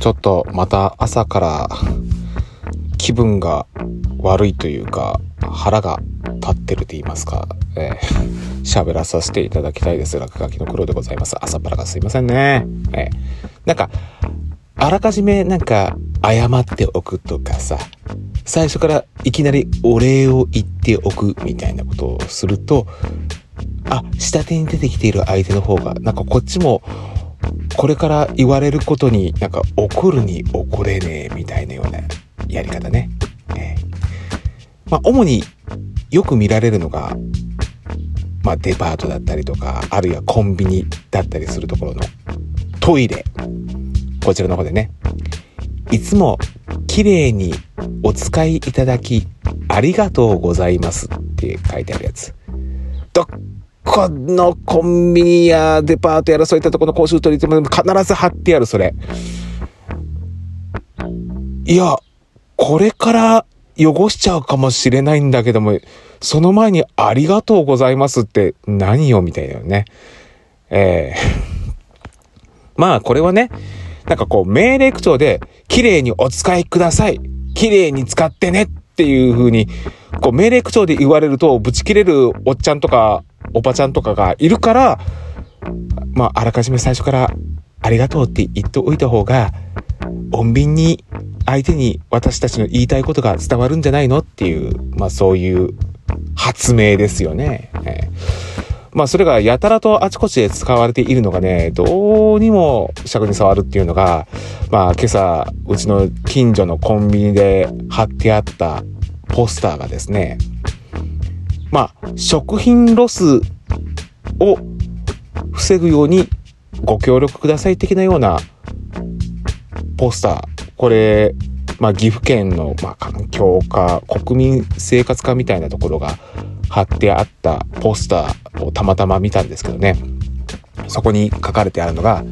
ちょっとまた朝から気分が悪いというか腹が立ってると言いますかえー、喋らさせていただきたいです落書きの黒でございます。朝っぱらがすいませんね。えー、なんかあらかじめなんか謝っておくとかさ最初からいきなりお礼を言っておくみたいなことをするとあ下手に出てきている相手の方がなんかこっちもこれから言われることになんか怒るに怒れねえみたいなようなやり方ね。えー、まあ主によく見られるのが、まあデパートだったりとか、あるいはコンビニだったりするところのトイレ。こちらの方でね。いつも綺麗にお使いいただきありがとうございますって書いてあるやつ。どっこのコンビニやデパートやらそういったところの公衆取り組み必ず貼ってある、それ。いや、これから汚しちゃうかもしれないんだけども、その前にありがとうございますって何よみたいなね。ええー、まあこれはね、なんかこう命令口調で綺麗にお使いください。綺麗に使ってねっていう風に、こう命令口調で言われるとブチ切れるおっちゃんとかおばちゃんとかがいるから、まあ、あらかじめ最初からありがとうって言っておいた方が、穏便に相手に私たちの言いたいことが伝わるんじゃないのっていう、まあそういう発明ですよね。えー、まあそれがやたらとあちこちで使われているのがね、どうにも尺に触るっていうのが、まあ今朝うちの近所のコンビニで貼ってあったポスターがですね、まあ、食品ロスを防ぐようにご協力ください的なようなポスター。これ、まあ、岐阜県の、まあ、環境課、国民生活課みたいなところが貼ってあったポスターをたまたま見たんですけどね。そこに書かれてあるのが、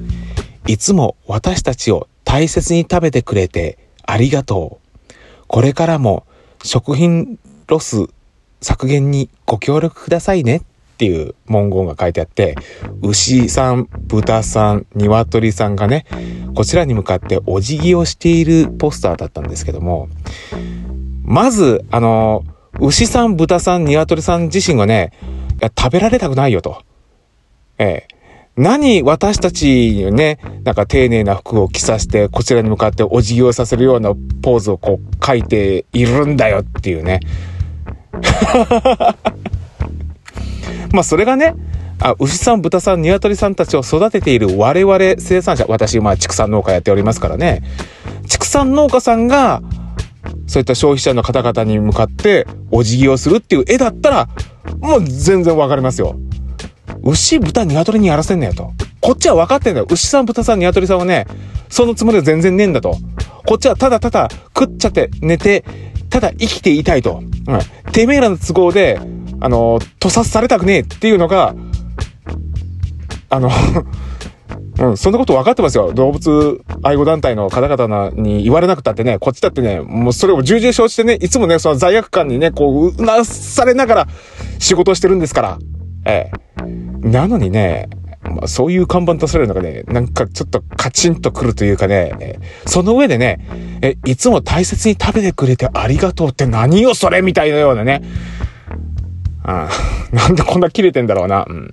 いつも私たちを大切に食べてくれてありがとう。これからも食品ロス削減にご協力くださいねっていう文言が書いてあって、牛さん、豚さん、鶏さんがね、こちらに向かってお辞儀をしているポスターだったんですけども、まず、あの、牛さん、豚さん、鶏さん自身はね、食べられたくないよと。ええ。何私たちにね、なんか丁寧な服を着させて、こちらに向かってお辞儀をさせるようなポーズをこう書いているんだよっていうね。まあそれがね、あ牛さん、豚さん、鶏さんたちを育てている我々生産者、私、まあ畜産農家やっておりますからね、畜産農家さんが、そういった消費者の方々に向かってお辞儀をするっていう絵だったら、もう全然わかりますよ。牛、豚、鶏にやらせんねやと。こっちは分かってんだよ。牛さん、豚さん、鶏さんはね、そのつもりは全然ねえんだと。こっちはただただ食っちゃって寝て、ただ生きていたいと。うん。てめえらの都合で、あの、屠殺されたくねえっていうのが、あの うん、そんなこと分かってますよ。動物愛護団体の方々に言われなくたってね、こっちだってね、もうそれを重々承知してね、いつもね、その罪悪感にね、こう、うなされながら仕事をしてるんですから。ええ。なのにね、まあ、そういう看板出されるのがね、なんかちょっとカチンとくるというかね、その上でね、え、いつも大切に食べてくれてありがとうって何よそれみたいなようなね。あ なんでこんな切れてんだろうな。うん。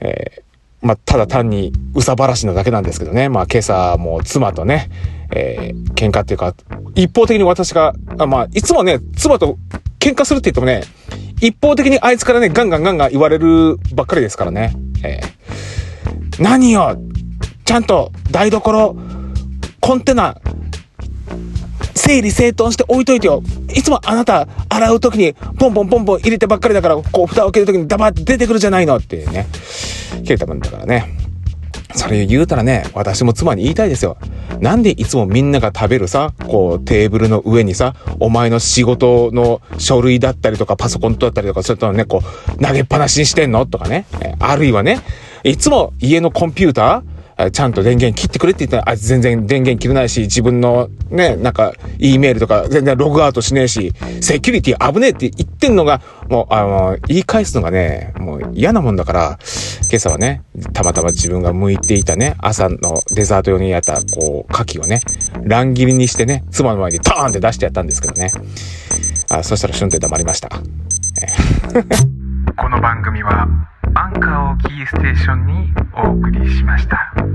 えー、まあ、ただ単にうさばらしなだけなんですけどね。まあ、今朝も妻とね、えー、喧嘩っていうか、一方的に私が、あまあ、いつもね、妻と喧嘩するって言ってもね、一方的にあいつからね、ガンガンガンガン言われるばっかりですからね。えー、何よちゃんと台所、コンテナ、整理整頓して置いといてよ。いつもあなた洗う時にポンポンポンポン入れてばっかりだから、こう蓋を開ける時にダバって出てくるじゃないのっていうね。切れたもんだからね。それ言うたらね、私も妻に言いたいですよ。なんでいつもみんなが食べるさ、こうテーブルの上にさ、お前の仕事の書類だったりとかパソコンだったりとか、そういったのね、こう投げっぱなしにしてんの？とかね。あるいはね、いつも家のコンピューターちゃんと電源切ってくれって言ったら、あ全然電源切れないし、自分のね、なんか、E メールとか全然ログアウトしねえし、セキュリティ危ねえって言ってんのが、もう、あの、言い返すのがね、もう嫌なもんだから、今朝はね、たまたま自分が向いていたね、朝のデザート用にやった、こう、牡蠣をね、乱切りにしてね、妻の前にターンって出してやったんですけどね。あ、そしたら瞬間黙りました。この番組は、アンカーをキーステーションにお送りしました。